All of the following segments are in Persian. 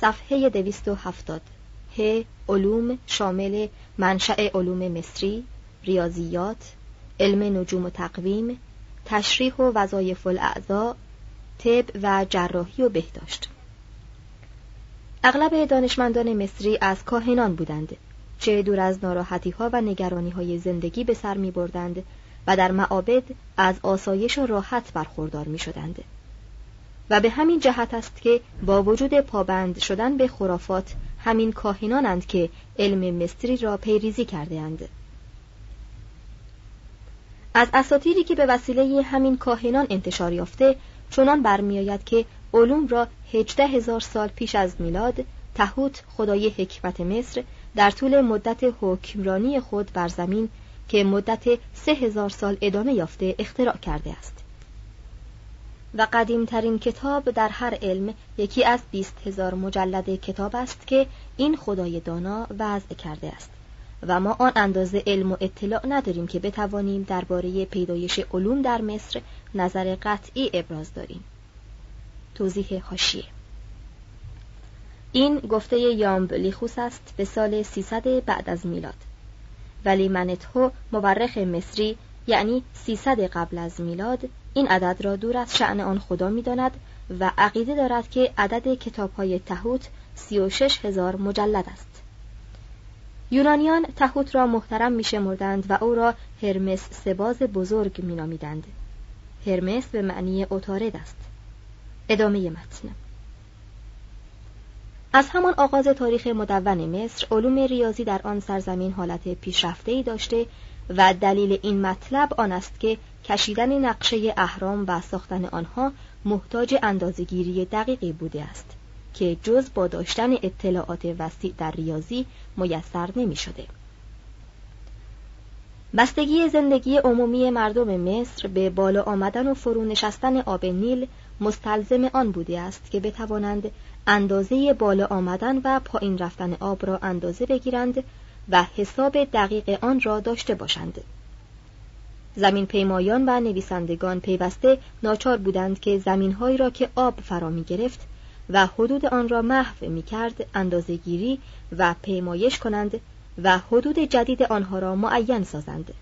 صفحه 270 ه علوم شامل منشأ علوم مصری ریاضیات علم نجوم و تقویم تشریح و وظایف الاعضاء طب و جراحی و بهداشت اغلب دانشمندان مصری از کاهنان بودند چه دور از ناراحتی ها و نگرانی های زندگی به سر می بردند و در معابد از آسایش و راحت برخوردار می شدند. و به همین جهت است که با وجود پابند شدن به خرافات همین کاهنانند که علم مصری را پیریزی کرده اند. از اساطیری که به وسیله همین کاهنان انتشار یافته چنان برمیآید که علوم را هجده هزار سال پیش از میلاد تهوت خدای حکمت مصر در طول مدت حکمرانی خود بر زمین که مدت سه هزار سال ادامه یافته اختراع کرده است و قدیمترین کتاب در هر علم یکی از بیست هزار مجلد کتاب است که این خدای دانا وضع کرده است. و ما آن اندازه علم و اطلاع نداریم که بتوانیم درباره پیدایش علوم در مصر نظر قطعی ابراز داریم. توضیح حاشیه. این گفته یامب لیخوس است به سال 300 بعد از میلاد. ولی منتهو مورخ مصری یعنی 300 قبل از میلاد این عدد را دور از شعن آن خدا می‌داند و عقیده دارد که عدد کتاب های تهوت 36 هزار مجلد است. یونانیان تهوت را محترم میشمردند و او را هرمس سباز بزرگ مینامیدند. هرمس به معنی اتارد است. ادامه متن. از همان آغاز تاریخ مدون مصر علوم ریاضی در آن سرزمین حالت پیشرفته داشته و دلیل این مطلب آن است که کشیدن نقشه اهرام و ساختن آنها محتاج اندازگیری دقیقی بوده است که جز با داشتن اطلاعات وسیع در ریاضی میسر نمی شده. بستگی زندگی عمومی مردم مصر به بالا آمدن و فرو نشستن آب نیل مستلزم آن بوده است که بتوانند اندازه بالا آمدن و پایین رفتن آب را اندازه بگیرند و حساب دقیق آن را داشته باشند. زمین پیمایان و نویسندگان پیوسته ناچار بودند که زمینهایی را که آب فرا می گرفت و حدود آن را محو می کرد اندازه گیری و پیمایش کنند و حدود جدید آنها را معین سازند.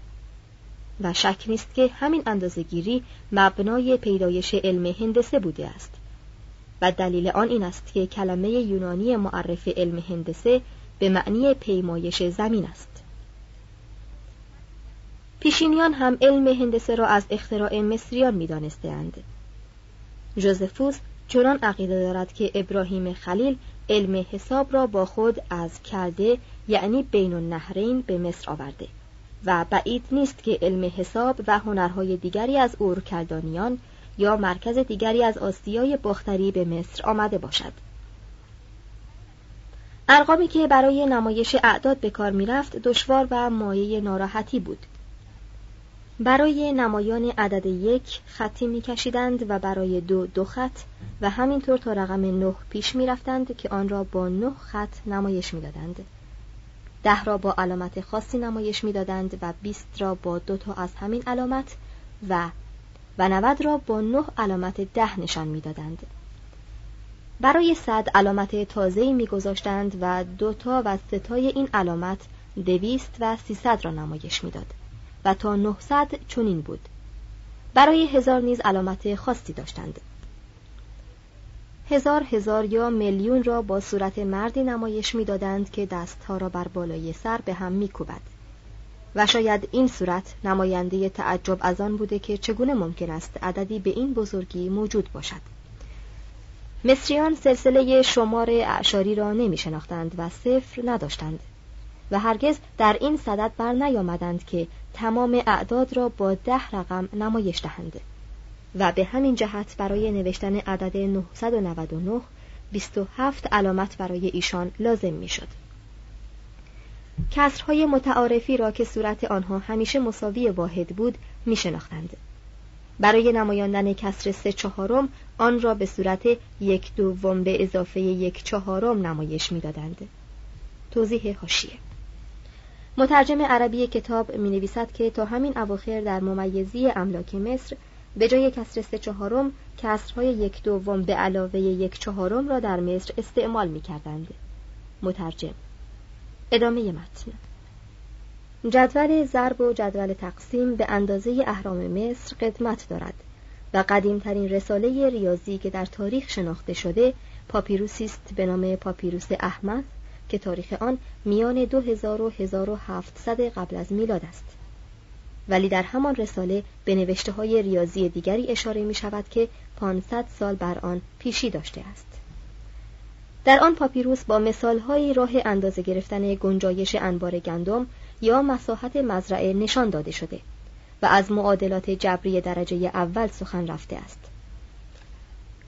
و شک نیست که همین اندازه گیری مبنای پیدایش علم هندسه بوده است. و دلیل آن این است که کلمه یونانی معرف علم هندسه به معنی پیمایش زمین است. پیشینیان هم علم هندسه را از اختراع مصریان می دانستند. جوزفوس چنان عقیده دارد که ابراهیم خلیل علم حساب را با خود از کرده یعنی بین النهرین به مصر آورده و بعید نیست که علم حساب و هنرهای دیگری از اورکلدانیان یا مرکز دیگری از آسیای باختری به مصر آمده باشد ارقامی که برای نمایش اعداد به کار می‌رفت دشوار و مایه ناراحتی بود برای نمایان عدد یک خطی میکشیدند و برای دو دو خط و همینطور تا رقم نه پیش می‌رفتند که آن را با نه خط نمایش می‌دادند. ده را با علامت خاصی نمایش می‌دادند و بیست را با دو تا از همین علامت و و 90 را با نه علامت ده نشان می‌دادند. برای صد علامت تازه‌ای میگذاشتند و دو تا و ستای این علامت دویست و سیصد را نمایش می‌داد و تا نهصد چنین بود. برای هزار نیز علامت خاصی داشتند. هزار هزار یا میلیون را با صورت مردی نمایش می‌دادند که دستها را بر بالای سر به هم میکوبد. و شاید این صورت نماینده تعجب از آن بوده که چگونه ممکن است عددی به این بزرگی موجود باشد. مصریان سلسله شمار اعشاری را نمی شناختند و صفر نداشتند. و هرگز در این صدد بر نیامدند که تمام اعداد را با ده رقم نمایش دهند و به همین جهت برای نوشتن عدد 999 27 علامت برای ایشان لازم می شد. کسرهای متعارفی را که صورت آنها همیشه مساوی واحد بود می شناختند. برای نمایاندن کسر سه چهارم آن را به صورت یک دوم به اضافه یک چهارم نمایش می‌دادند. توضیح هاشیه مترجم عربی کتاب می نویسد که تا همین اواخر در ممیزی املاک مصر به جای کسر سه چهارم کسرهای یک دوم به علاوه یک چهارم را در مصر استعمال می کردند. مترجم ادامه متن جدول ضرب و جدول تقسیم به اندازه اهرام مصر قدمت دارد و قدیمترین رساله ریاضی که در تاریخ شناخته شده پاپیروسی است به نام پاپیروس احمد که تاریخ آن میان 2000 و 1700 قبل از میلاد است. ولی در همان رساله به نوشته های ریاضی دیگری اشاره می شود که 500 سال بر آن پیشی داشته است. در آن پاپیروس با مثالهایی راه اندازه گرفتن گنجایش انبار گندم یا مساحت مزرعه نشان داده شده و از معادلات جبری درجه اول سخن رفته است.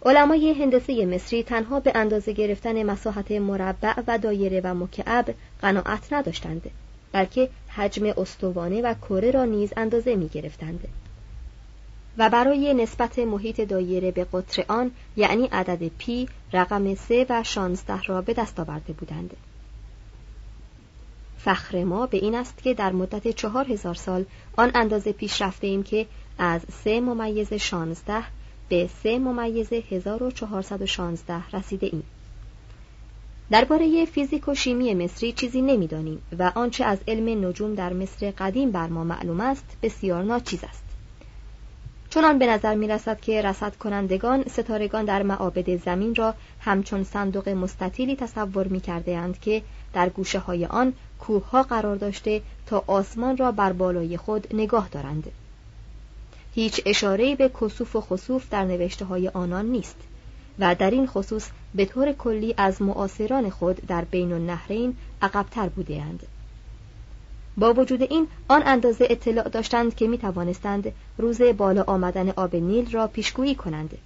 علمای هندسه مصری تنها به اندازه گرفتن مساحت مربع و دایره و مکعب قناعت نداشتند بلکه حجم استوانه و کره را نیز اندازه می گرفتند و برای نسبت محیط دایره به قطر آن یعنی عدد پی رقم سه و شانزده را به دست آورده بودند. فخر ما به این است که در مدت چهار هزار سال آن اندازه پیش رفته ایم که از سه ممیز شانزده به سه ممیز 1416 رسیده ایم. درباره فیزیک و شیمی مصری چیزی نمی‌دانیم و آنچه از علم نجوم در مصر قدیم بر ما معلوم است بسیار ناچیز است. چنان به نظر می رسد که رسد کنندگان ستارگان در معابد زمین را همچون صندوق مستطیلی تصور می کرده اند که در گوشه های آن کوه ها قرار داشته تا آسمان را بر بالای خود نگاه دارند. هیچ اشاره به کسوف و خسوف در نوشته های آنان نیست و در این خصوص به طور کلی از معاصران خود در بین النهرین عقبتر بودهاند. با وجود این آن اندازه اطلاع داشتند که می توانستند روز بالا آمدن آب نیل را پیشگویی کنند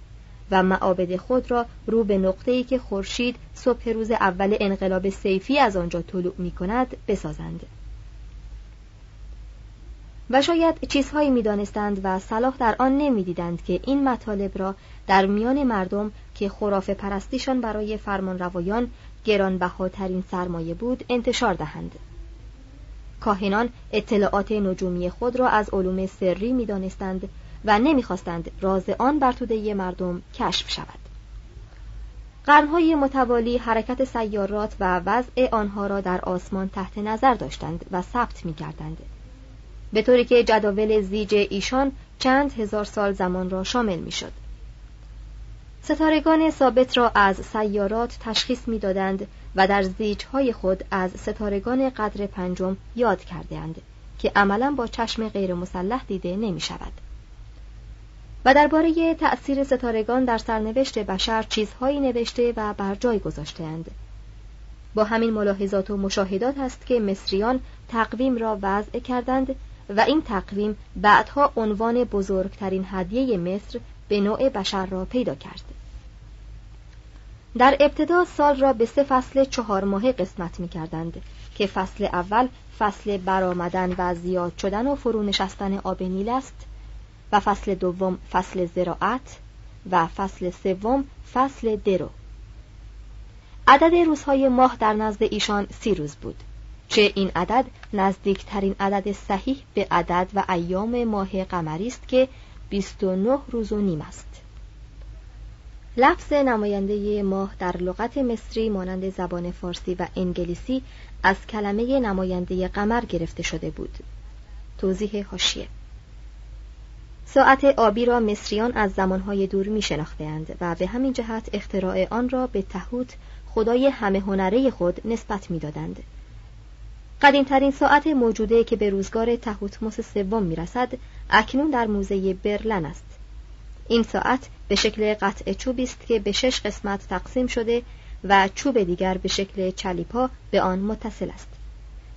و معابد خود را رو به نقطه‌ای که خورشید صبح روز اول انقلاب سیفی از آنجا طلوع می کند بسازند. و شاید چیزهایی می‌دانستند و صلاح در آن نمی‌دیدند که این مطالب را در میان مردم که خرافه پرستیشان برای فرمان روایان گرانبهاترین سرمایه بود انتشار دهند. کاهنان اطلاعات نجومی خود را از علوم سری می‌دانستند و نمی‌خواستند راز آن بر توده مردم کشف شود. قرنهای متوالی حرکت سیارات و وضع آنها را در آسمان تحت نظر داشتند و ثبت می‌کردند. به طوری که جداول زیج ایشان چند هزار سال زمان را شامل می‌شد. ستارگان ثابت را از سیارات تشخیص می‌دادند و در زیجهای خود از ستارگان قدر پنجم یاد کردهاند که عملا با چشم غیر مسلح دیده نمی شود. و درباره تأثیر ستارگان در سرنوشت بشر چیزهایی نوشته و بر جای گذاشتهاند. با همین ملاحظات و مشاهدات است که مصریان تقویم را وضع کردند و این تقویم بعدها عنوان بزرگترین هدیه مصر به نوع بشر را پیدا کرد. در ابتدا سال را به سه فصل چهار ماهه قسمت می کردند که فصل اول فصل برآمدن و زیاد شدن و فرو نشستن آب نیل است و فصل دوم فصل زراعت و فصل سوم فصل درو. عدد روزهای ماه در نزد ایشان سی روز بود. چه این عدد نزدیکترین عدد صحیح به عدد و ایام ماه قمری است که 29 روز و نیم است. لفظ نماینده ماه در لغت مصری مانند زبان فارسی و انگلیسی از کلمه نماینده قمر گرفته شده بود. توضیح هاشیه ساعت آبی را مصریان از زمانهای دور می شناختند و به همین جهت اختراع آن را به تهوت خدای همه هنره خود نسبت می دادند. قدیمترین ساعت موجوده که به روزگار تهوتموس سوم می رسد اکنون در موزه برلن است. این ساعت به شکل قطع چوبی است که به شش قسمت تقسیم شده و چوب دیگر به شکل چلیپا به آن متصل است.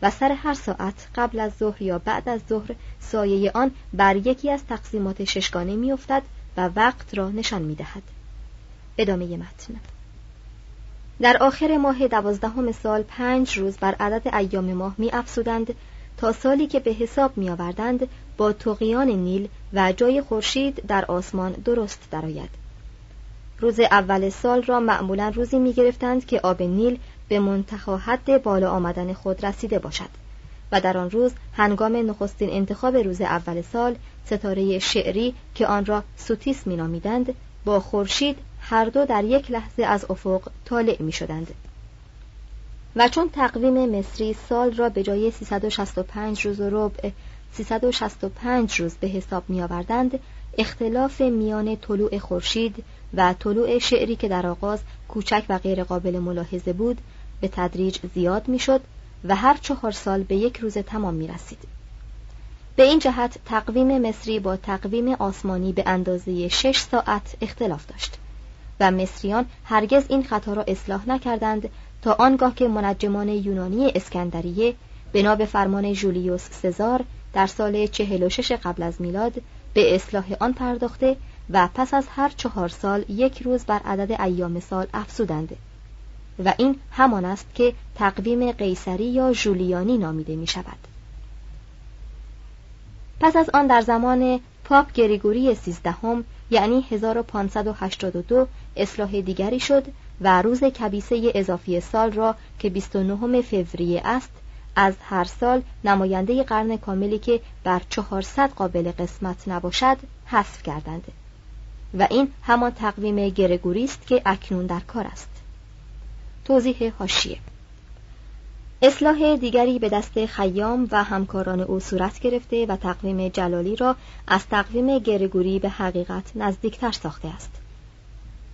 و سر هر ساعت قبل از ظهر یا بعد از ظهر سایه آن بر یکی از تقسیمات ششگانه میافتد و وقت را نشان می‌دهد ادامه متن در آخر ماه دوازدهم سال پنج روز بر عدد ایام ماه می افسودند تا سالی که به حساب می آوردند با تقیان نیل و جای خورشید در آسمان درست درآید. روز اول سال را معمولا روزی می گرفتند که آب نیل به منتها حد بالا آمدن خود رسیده باشد و در آن روز هنگام نخستین انتخاب روز اول سال ستاره شعری که آن را سوتیس مینامیدند با خورشید هر دو در یک لحظه از افق طالع می شدند. و چون تقویم مصری سال را به جای 365 روز و ربع 365 روز به حساب می آوردند اختلاف میان طلوع خورشید و طلوع شعری که در آغاز کوچک و غیر قابل ملاحظه بود به تدریج زیاد می‌شد و هر چهار سال به یک روز تمام می رسید. به این جهت تقویم مصری با تقویم آسمانی به اندازه شش ساعت اختلاف داشت و مصریان هرگز این خطا را اصلاح نکردند تا آنگاه که منجمان یونانی اسکندریه بنا به فرمان جولیوس سزار در سال 46 قبل از میلاد به اصلاح آن پرداخته و پس از هر چهار سال یک روز بر عدد ایام سال افزودند. و این همان است که تقویم قیصری یا جولیانی نامیده می شود پس از آن در زمان پاپ گریگوری سیزدهم یعنی 1582 اصلاح دیگری شد و روز کبیسه اضافی سال را که 29 فوریه است از هر سال نماینده قرن کاملی که بر 400 قابل قسمت نباشد حذف کردند. و این همان تقویم گرگوری است که اکنون در کار است. توضیح هاشیه اصلاح دیگری به دست خیام و همکاران او صورت گرفته و تقویم جلالی را از تقویم گرگوری به حقیقت نزدیکتر ساخته است.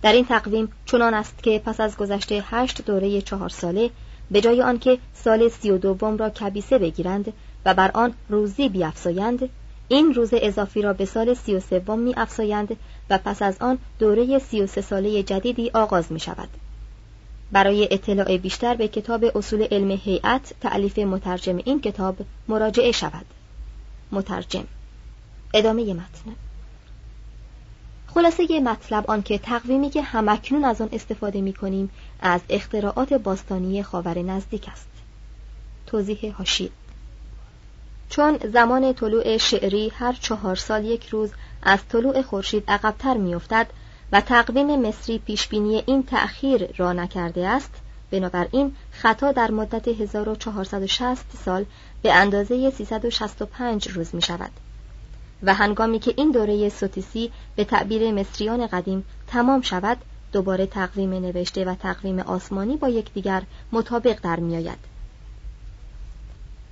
در این تقویم چنان است که پس از گذشته هشت دوره چهار ساله به جای آنکه سال سی و دوم را کبیسه بگیرند و بر آن روزی بیافزایند این روز اضافی را به سال سی و سوم می و پس از آن دوره سی و سه ساله جدیدی آغاز می شود برای اطلاع بیشتر به کتاب اصول علم هیئت تعلیف مترجم این کتاب مراجعه شود. مترجم. ادامه متن. خلاصه مطلب آن که تقویمی که همکنون از آن استفاده می کنیم از اختراعات باستانی خاور نزدیک است. توضیح هاشی چون زمان طلوع شعری هر چهار سال یک روز از طلوع خورشید عقبتر میافتد و تقویم مصری پیشبینی این تأخیر را نکرده است بنابراین خطا در مدت 1460 سال به اندازه 365 روز می شود. و هنگامی که این دوره سوتیسی به تعبیر مصریان قدیم تمام شود دوباره تقویم نوشته و تقویم آسمانی با یکدیگر مطابق در میآید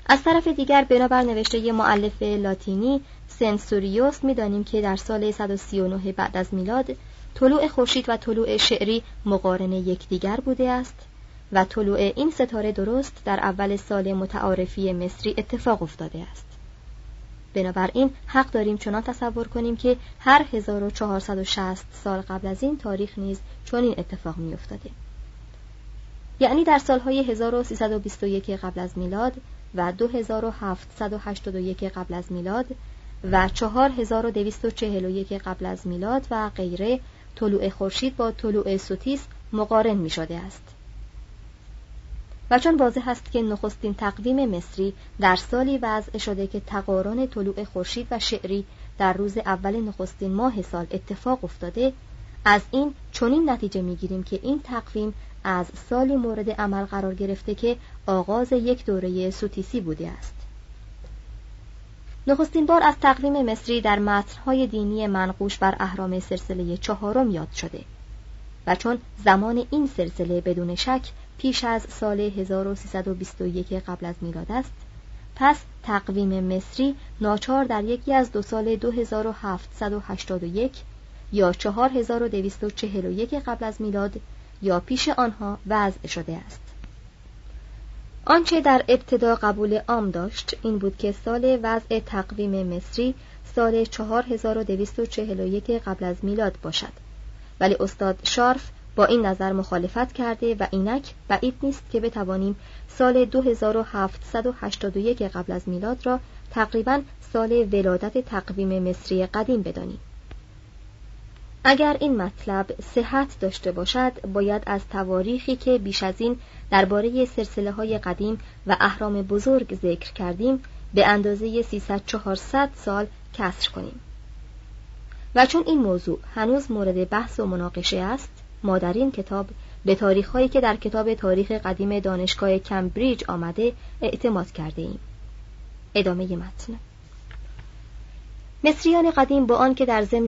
از طرف دیگر بنابر نوشته معلف لاتینی سنسوریوس می‌دانیم که در سال 139 بعد از میلاد طلوع خورشید و طلوع شعری مقارن یکدیگر بوده است و طلوع این ستاره درست در اول سال متعارفی مصری اتفاق افتاده است بنابراین حق داریم چنان تصور کنیم که هر 1460 سال قبل از این تاریخ نیز چنین اتفاق می افتاده. یعنی در سالهای 1321 قبل از میلاد و 2781 قبل از میلاد و 4241 قبل از میلاد و غیره طلوع خورشید با طلوع سوتیس مقارن می شده است. و چون واضح است که نخستین تقویم مصری در سالی وضع شده که تقارن طلوع خورشید و شعری در روز اول نخستین ماه سال اتفاق افتاده از این چنین نتیجه می‌گیریم که این تقویم از سالی مورد عمل قرار گرفته که آغاز یک دوره سوتیسی بوده است. نخستین بار از تقویم مصری در متنهای دینی منقوش بر اهرام سلسله چهارم یاد شده و چون زمان این سلسله بدون شک پیش از سال 1321 قبل از میلاد است پس تقویم مصری ناچار در یکی از دو سال 2781 یا 4241 قبل از میلاد یا پیش آنها وضع شده است. آنچه در ابتدا قبول عام داشت این بود که سال وضع تقویم مصری سال 4241 قبل از میلاد باشد. ولی استاد شارف با این نظر مخالفت کرده و اینک بعید نیست که بتوانیم سال 2781 قبل از میلاد را تقریبا سال ولادت تقویم مصری قدیم بدانیم. اگر این مطلب صحت داشته باشد باید از تواریخی که بیش از این درباره سلسله های قدیم و اهرام بزرگ ذکر کردیم به اندازه 300 400 سال کسر کنیم. و چون این موضوع هنوز مورد بحث و مناقشه است ما در این کتاب به تاریخهایی که در کتاب تاریخ قدیم دانشگاه کمبریج آمده اعتماد کرده ایم. ادامه متن. مصریان قدیم با آن که در زمین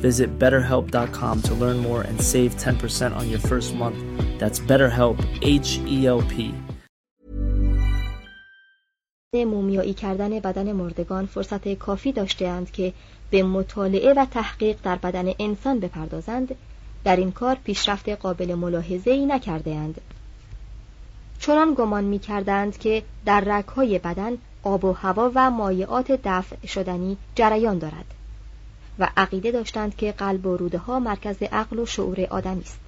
Visit betterhelp.com to learn more and save 10% on your first month. That's BetterHelp, H E L P. مومیایی کردن بدن مردگان فرصت کافی داشتهاند که به مطالعه و تحقیق در بدن انسان بپردازند در این کار پیشرفت قابل ملاحظه ای نکرده اند. چنان گمان می کردند که در رگهای بدن آب و هوا و مایعات دفع شدنی جریان دارد و عقیده داشتند که قلب و روده ها مرکز عقل و شعور آدمی است.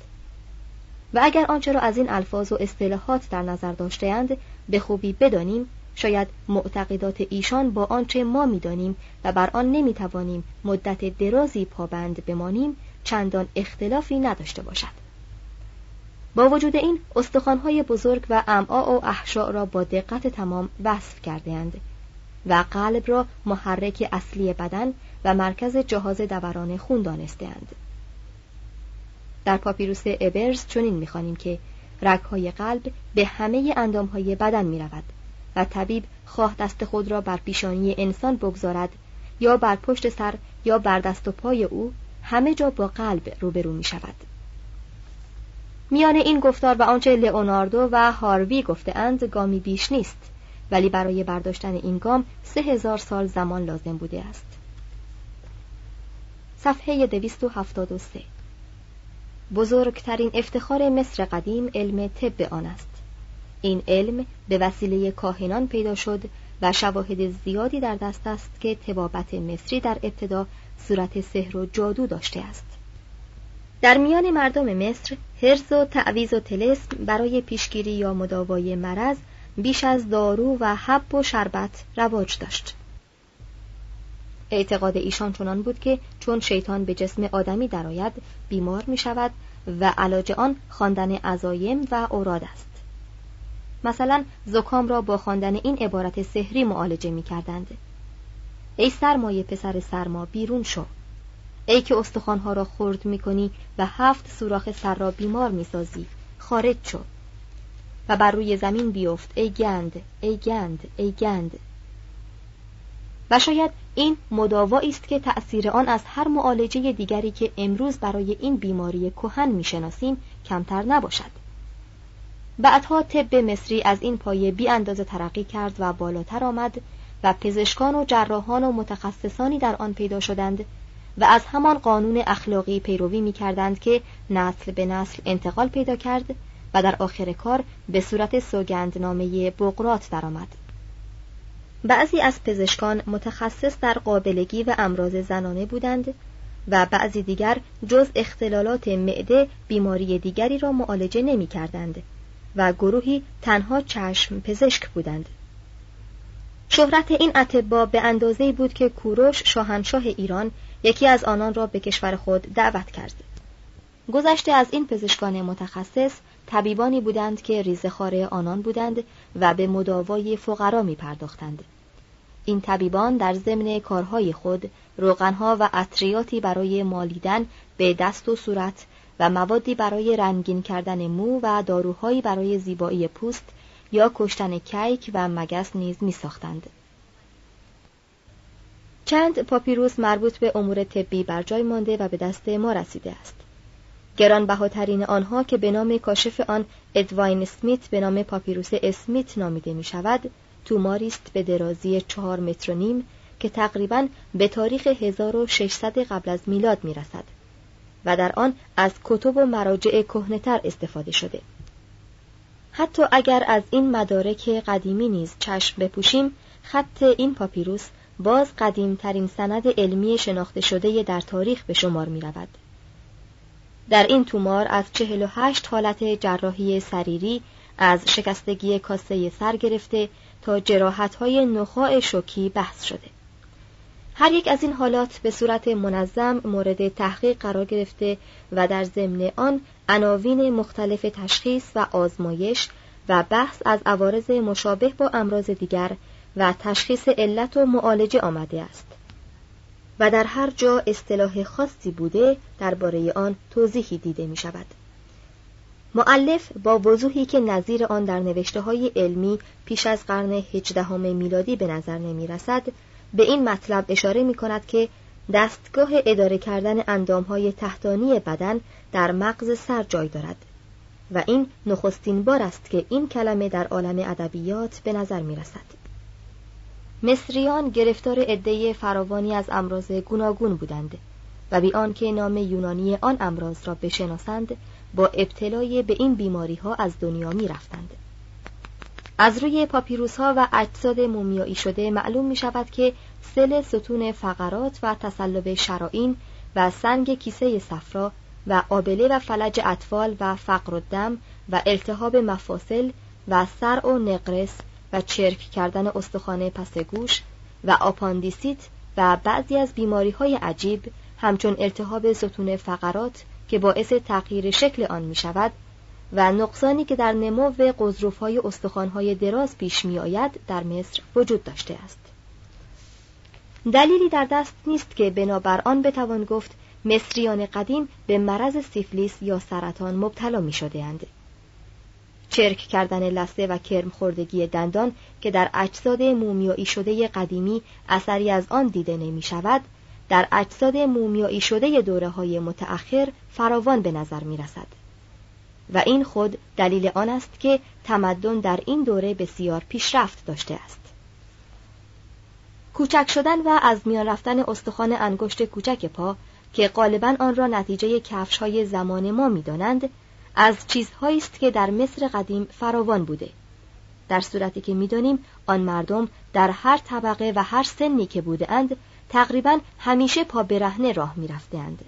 و اگر آنچه را از این الفاظ و اصطلاحات در نظر داشتهاند به خوبی بدانیم شاید معتقدات ایشان با آنچه ما می‌دانیم و بر آن نمی‌توانیم مدت درازی پابند بمانیم چندان اختلافی نداشته باشد. با وجود این استخوانهای بزرگ و امعا و احشاء را با دقت تمام وصف کردهاند. و قلب را محرک اصلی بدن و مرکز جهاز دوران خون دانستهاند در پاپیروس ابرز چنین می‌خوانیم که رگهای قلب به همه اندامهای بدن می‌رود و طبیب خواه دست خود را بر پیشانی انسان بگذارد یا بر پشت سر یا بر دست و پای او همه جا با قلب روبرو می شود. میان این گفتار و آنچه لئوناردو و هاروی گفتهاند گامی بیش نیست ولی برای برداشتن این گام سه هزار سال زمان لازم بوده است. صفحه 273 بزرگترین افتخار مصر قدیم علم طب آن است. این علم به وسیله کاهنان پیدا شد و شواهد زیادی در دست است که تبابت مصری در ابتدا صورت سحر و جادو داشته است. در میان مردم مصر هرز و تعویز و تلسم برای پیشگیری یا مداوای مرض بیش از دارو و حب و شربت رواج داشت. اعتقاد ایشان چنان بود که چون شیطان به جسم آدمی درآید بیمار می شود و علاج آن خواندن عزایم و اوراد است. مثلا زکام را با خواندن این عبارت سحری معالجه می کردند ای سرمایه پسر سرما بیرون شو. ای که استخوانها را خرد می کنی و هفت سوراخ سر را بیمار می سازی خارج شو. و بر روی زمین بیفت. ای گند ای گند ای گند. و شاید این مداوایی است که تأثیر آن از هر معالجه دیگری که امروز برای این بیماری کهن می‌شناسیم کمتر نباشد. بعدها طب مصری از این پایه بی اندازه ترقی کرد و بالاتر آمد و پزشکان و جراحان و متخصصانی در آن پیدا شدند و از همان قانون اخلاقی پیروی می کردند که نسل به نسل انتقال پیدا کرد و در آخر کار به صورت سوگندنامه بقرات درآمد. بعضی از پزشکان متخصص در قابلگی و امراض زنانه بودند و بعضی دیگر جز اختلالات معده بیماری دیگری را معالجه نمی کردند و گروهی تنها چشم پزشک بودند. شهرت این اتبا به اندازه بود که کوروش شاهنشاه ایران یکی از آنان را به کشور خود دعوت کرد. گذشته از این پزشکان متخصص طبیبانی بودند که ریزخاره آنان بودند و به مداوای فقرا می پرداختند. این طبیبان در ضمن کارهای خود روغنها و عطریاتی برای مالیدن به دست و صورت و موادی برای رنگین کردن مو و داروهایی برای زیبایی پوست یا کشتن کیک و مگس نیز می ساختند. چند پاپیروس مربوط به امور طبی بر جای مانده و به دست ما رسیده است. گرانبهاترین آنها که به نام کاشف آن ادواین اسمیت به نام پاپیروس اسمیت نامیده می شود توماریست به درازی چهار متر و نیم که تقریبا به تاریخ 1600 قبل از میلاد می رسد و در آن از کتب و مراجع کهنتر استفاده شده حتی اگر از این مدارک قدیمی نیز چشم بپوشیم خط این پاپیروس باز قدیمترین سند علمی شناخته شده در تاریخ به شمار می رود. در این تومار از 48 حالت جراحی سریری از شکستگی کاسه سر گرفته تا جراحت های نخاع شوکی بحث شده. هر یک از این حالات به صورت منظم مورد تحقیق قرار گرفته و در ضمن آن عناوین مختلف تشخیص و آزمایش و بحث از عوارض مشابه با امراض دیگر و تشخیص علت و معالجه آمده است. و در هر جا اصطلاح خاصی بوده درباره آن توضیحی دیده می شود. معلف با وضوحی که نظیر آن در نوشته های علمی پیش از قرن هجدهم میلادی به نظر نمی رسد به این مطلب اشاره می کند که دستگاه اداره کردن اندام های تحتانی بدن در مغز سر جای دارد و این نخستین بار است که این کلمه در عالم ادبیات به نظر می رسد. مصریان گرفتار عده فراوانی از امراض گوناگون بودند و بی آنکه نام یونانی آن امراض را بشناسند با ابتلای به این بیماری ها از دنیا می رفتند. از روی پاپیروس ها و اجساد مومیایی شده معلوم می شود که سل ستون فقرات و تسلب شرائین و سنگ کیسه صفرا و آبله و فلج اطفال و فقر و دم و التهاب مفاصل و سر و نقرس و چرک کردن استخوان پس گوش و آپاندیسیت و بعضی از بیماری های عجیب همچون التهاب ستون فقرات که باعث تغییر شکل آن می شود و نقصانی که در نمو غضروف های استخوان های دراز پیش می آید در مصر وجود داشته است. دلیلی در دست نیست که بنابر آن بتوان گفت مصریان قدیم به مرض سیفلیس یا سرطان مبتلا می شده اند. چرک کردن لثه و کرم خوردگی دندان که در اجساد مومیایی شده قدیمی اثری از آن دیده نمی شود در اجساد مومیایی شده دوره های متأخر فراوان به نظر می رسد. و این خود دلیل آن است که تمدن در این دوره بسیار پیشرفت داشته است. کوچک شدن و از میان رفتن استخوان انگشت کوچک پا که غالبا آن را نتیجه کفش های زمان ما می‌دانند از چیزهایی است که در مصر قدیم فراوان بوده. در صورتی که می‌دانیم آن مردم در هر طبقه و هر سنی که بودند تقریبا همیشه پا برهنه راه می‌رفتند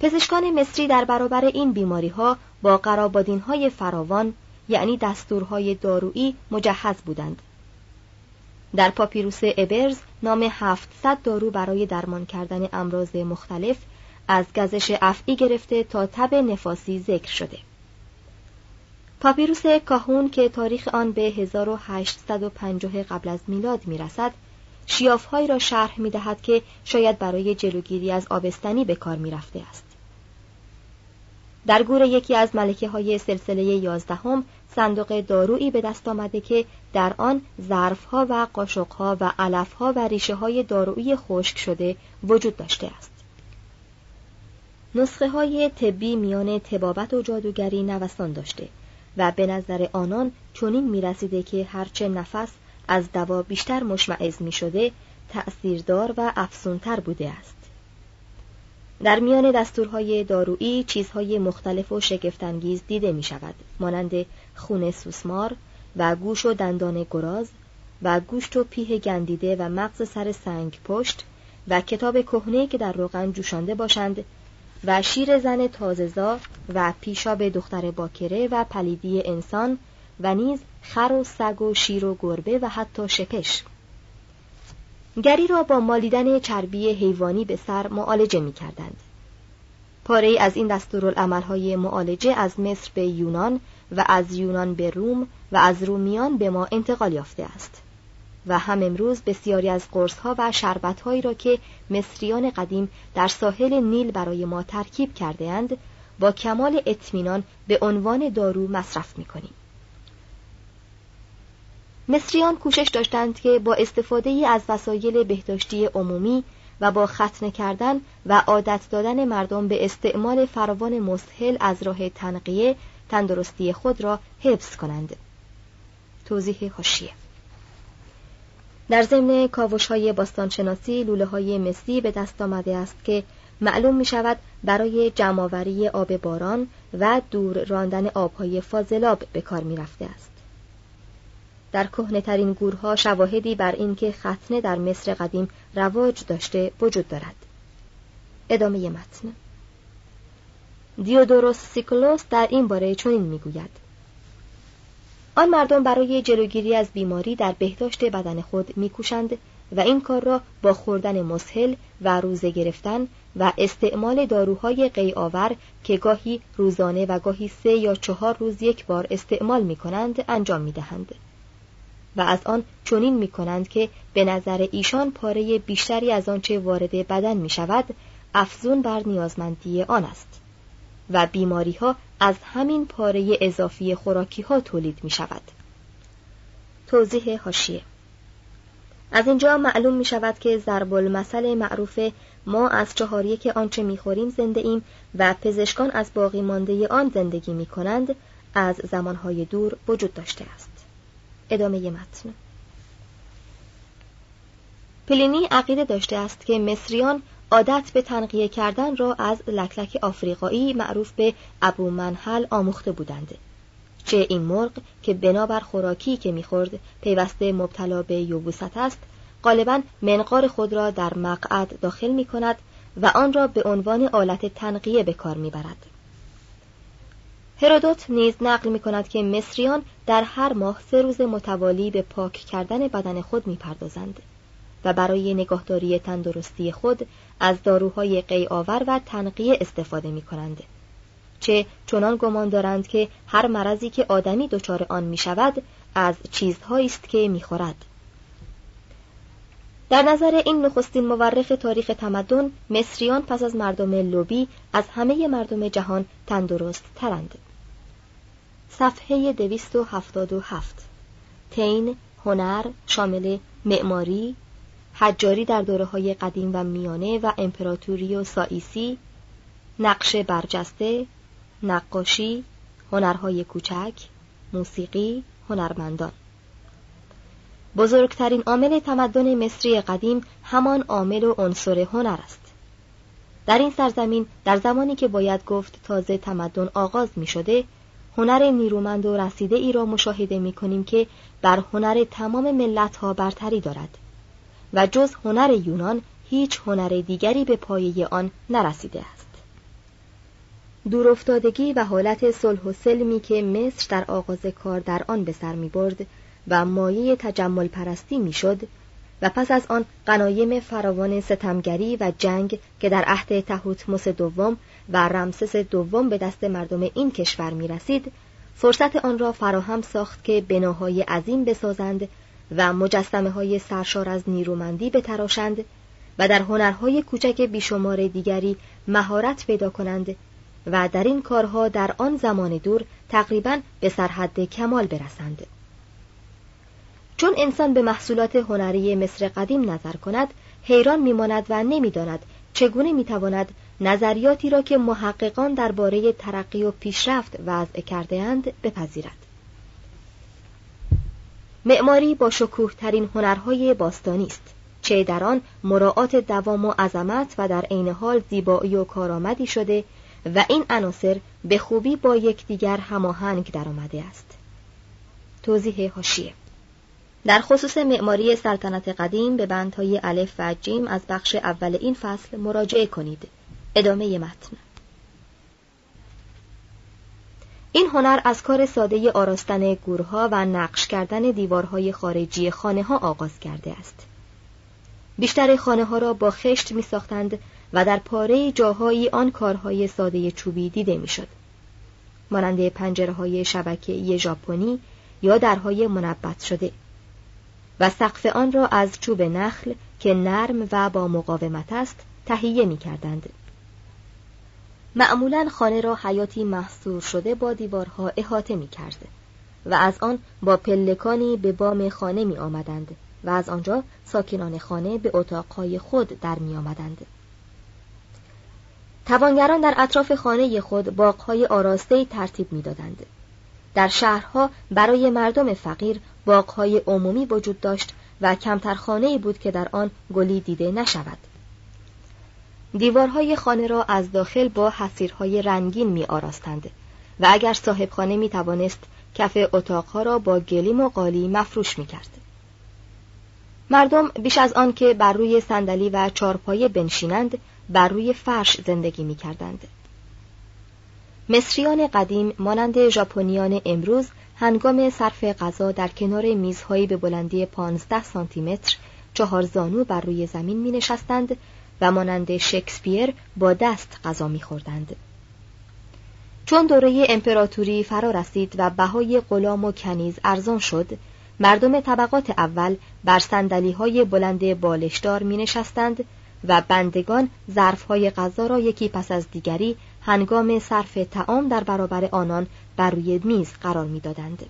پزشکان مصری در برابر این بیماری ها با قرابادین های فراوان یعنی دستورهای دارویی مجهز بودند. در پاپیروس ابرز نام 700 دارو برای درمان کردن امراض مختلف از گزش افعی گرفته تا تب نفاسی ذکر شده پاپیروس کاهون که تاریخ آن به 1850 قبل از میلاد می‌رسد شیافهایی را شرح می دهد که شاید برای جلوگیری از آبستنی به کار می رفته است. در گور یکی از ملکه های سلسله یازدهم صندوق دارویی به دست آمده که در آن ظرفها و قاشقها و علفها و ریشه های دارویی خشک شده وجود داشته است. نسخه های طبی میان تبابت و جادوگری نوسان داشته و به نظر آنان چنین می رسیده که هرچه نفس از دوا بیشتر مشمعز می شده تأثیردار و افسونتر بوده است. در میان دستورهای دارویی چیزهای مختلف و شگفتانگیز دیده می شود مانند خون سوسمار و گوش و دندان گراز و گوشت و پیه گندیده و مغز سر سنگ پشت و کتاب کهنه که در روغن جوشانده باشند و شیر زن تازهزا و پیشاب دختر باکره و پلیدی انسان و نیز خر و سگ و شیر و گربه و حتی شپش گری را با مالیدن چربی حیوانی به سر معالجه می کردند. پاره از این دستورالعملهای معالجه از مصر به یونان و از یونان به روم و از رومیان به ما انتقال یافته است و هم امروز بسیاری از قرصها و شربتهایی را که مصریان قدیم در ساحل نیل برای ما ترکیب کرده اند با کمال اطمینان به عنوان دارو مصرف می کنیم. مصریان کوشش داشتند که با استفاده از وسایل بهداشتی عمومی و با ختنه کردن و عادت دادن مردم به استعمال فراوان مسهل از راه تنقیه تندرستی خود را حفظ کنند. توضیح حاشیه در ضمن کاوش های باستانشناسی لوله های مسی به دست آمده است که معلوم می شود برای جمعآوری آب باران و دور راندن آبهای فاضلاب به کار می رفته است. در ترین گورها شواهدی بر اینکه ختنه در مصر قدیم رواج داشته وجود دارد. ادامه متن دیودوروس سیکلوس در این باره چنین می‌گوید آن مردم برای جلوگیری از بیماری در بهداشت بدن خود میکوشند و این کار را با خوردن مسهل و روزه گرفتن و استعمال داروهای قیآور که گاهی روزانه و گاهی سه یا چهار روز یک بار استعمال می کنند انجام می دهند. و از آن چنین می کنند که به نظر ایشان پاره بیشتری از آنچه وارد بدن می شود افزون بر نیازمندی آن است و بیماری ها از همین پاره اضافی خوراکی ها تولید می شود. توضیح هاشیه از اینجا معلوم می شود که ضرب المثل معروف ما از چهار یک آنچه می خوریم زنده ایم و پزشکان از باقی مانده آن زندگی می کنند از زمانهای دور وجود داشته است. ادامه متن پلینی عقیده داشته است که مصریان عادت به تنقیه کردن را از لکلک آفریقایی معروف به ابو منحل آموخته بودند چه این مرغ که بنابر خوراکی که می‌خورد پیوسته مبتلا به یوبوست است غالبا منقار خود را در مقعد داخل می کند و آن را به عنوان آلت تنقیه به کار می‌برد. هرودوت نیز نقل می کند که مصریان در هر ماه سه روز متوالی به پاک کردن بدن خود می پردازند و برای نگاهداری تندرستی خود از داروهای قیآور و تنقیه استفاده می کنند. چه چنان گمان دارند که هر مرضی که آدمی دچار آن می شود از چیزهایی است که می خورد. در نظر این نخستین مورخ تاریخ تمدن مصریان پس از مردم لوبی از همه مردم جهان تندرست ترند. صفحه 277 تین هنر شامل معماری حجاری در دوره های قدیم و میانه و امپراتوری و سائیسی نقش برجسته نقاشی هنرهای کوچک موسیقی هنرمندان. بزرگترین عامل تمدن مصری قدیم همان عامل و عنصر هنر است. در این سرزمین در زمانی که باید گفت تازه تمدن آغاز می شده هنر نیرومند و رسیده ای را مشاهده می کنیم که بر هنر تمام ملت ها برتری دارد. و جز هنر یونان هیچ هنر دیگری به پایه آن نرسیده است. دورافتادگی و حالت صلح و سلمی که مصر در آغاز کار در آن به سر می برد و مایه تجمل پرستی می شد و پس از آن قنایم فراوان ستمگری و جنگ که در عهد تهوتموس دوم و رمسس دوم به دست مردم این کشور می رسید فرصت آن را فراهم ساخت که بناهای عظیم بسازند و مجسمه های سرشار از نیرومندی بتراشند و در هنرهای کوچک بیشمار دیگری مهارت پیدا کنند و در این کارها در آن زمان دور تقریبا به سرحد کمال برسند. چون انسان به محصولات هنری مصر قدیم نظر کند حیران میماند و نمی‌داند چگونه می‌تواند نظریاتی را که محققان درباره ترقی و پیشرفت وضع کرده اند بپذیرد. معماری با شکوه ترین هنرهای باستانی است چه در آن مراعات دوام و عظمت و در عین حال زیبایی و کارآمدی شده و این عناصر به خوبی با یکدیگر هماهنگ درآمده است. توضیح حاشیه. در خصوص معماری سلطنت قدیم به بندهای الف و جیم از بخش اول این فصل مراجعه کنید. ادامه متن. این هنر از کار ساده آراستن گورها و نقش کردن دیوارهای خارجی خانه ها آغاز کرده است بیشتر خانه ها را با خشت می ساختند و در پاره جاهایی آن کارهای ساده چوبی دیده می شد. مانند پنجره های شبکه ژاپنی یا درهای منبت شده و سقف آن را از چوب نخل که نرم و با مقاومت است تهیه می کردند. معمولا خانه را حیاتی محصور شده با دیوارها احاطه می کرد و از آن با پلکانی به بام خانه می آمدند و از آنجا ساکنان خانه به اتاقهای خود در می آمدند. توانگران در اطراف خانه خود باغهای آراسته ترتیب می‌دادند. در شهرها برای مردم فقیر باغهای عمومی وجود داشت و کمتر خانه بود که در آن گلی دیده نشود. دیوارهای خانه را از داخل با حسیرهای رنگین می آراستند و اگر صاحب خانه می توانست کف اتاقها را با گلیم و قالی مفروش می کرد. مردم بیش از آن که بر روی صندلی و چارپایه بنشینند بر روی فرش زندگی می کردند. مصریان قدیم مانند ژاپنیان امروز هنگام صرف غذا در کنار میزهایی به بلندی 15 سانتی متر چهار زانو بر روی زمین می نشستند و مانند شکسپیر با دست غذا می خوردند. چون دوره امپراتوری فرا رسید و بهای غلام و کنیز ارزان شد مردم طبقات اول بر سندلی های بلند بالشدار می نشستند و بندگان ظرفهای غذا را یکی پس از دیگری هنگام صرف تعام در برابر آنان بر روی میز قرار می‌دادند.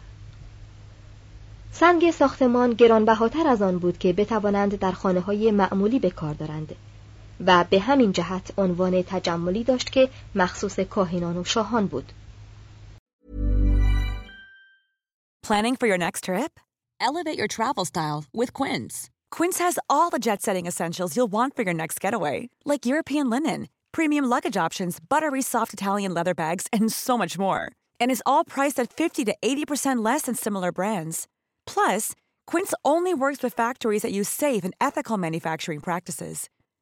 سنگ ساختمان گرانبهاتر از آن بود که بتوانند در خانه های معمولی به کار دارند و به همین جهت عنوان تجملی داشت که مخصوص کاهنان و شاهان بود. Planning for your next trip? Elevate your travel style with Quince. Quince has all the jet-setting essentials you'll want for your next getaway, like European linen, premium luggage options, buttery soft Italian leather bags, and so much more. And is all priced at 50 to 80% less than similar brands. Plus, Quince only works with factories that use safe and ethical manufacturing practices.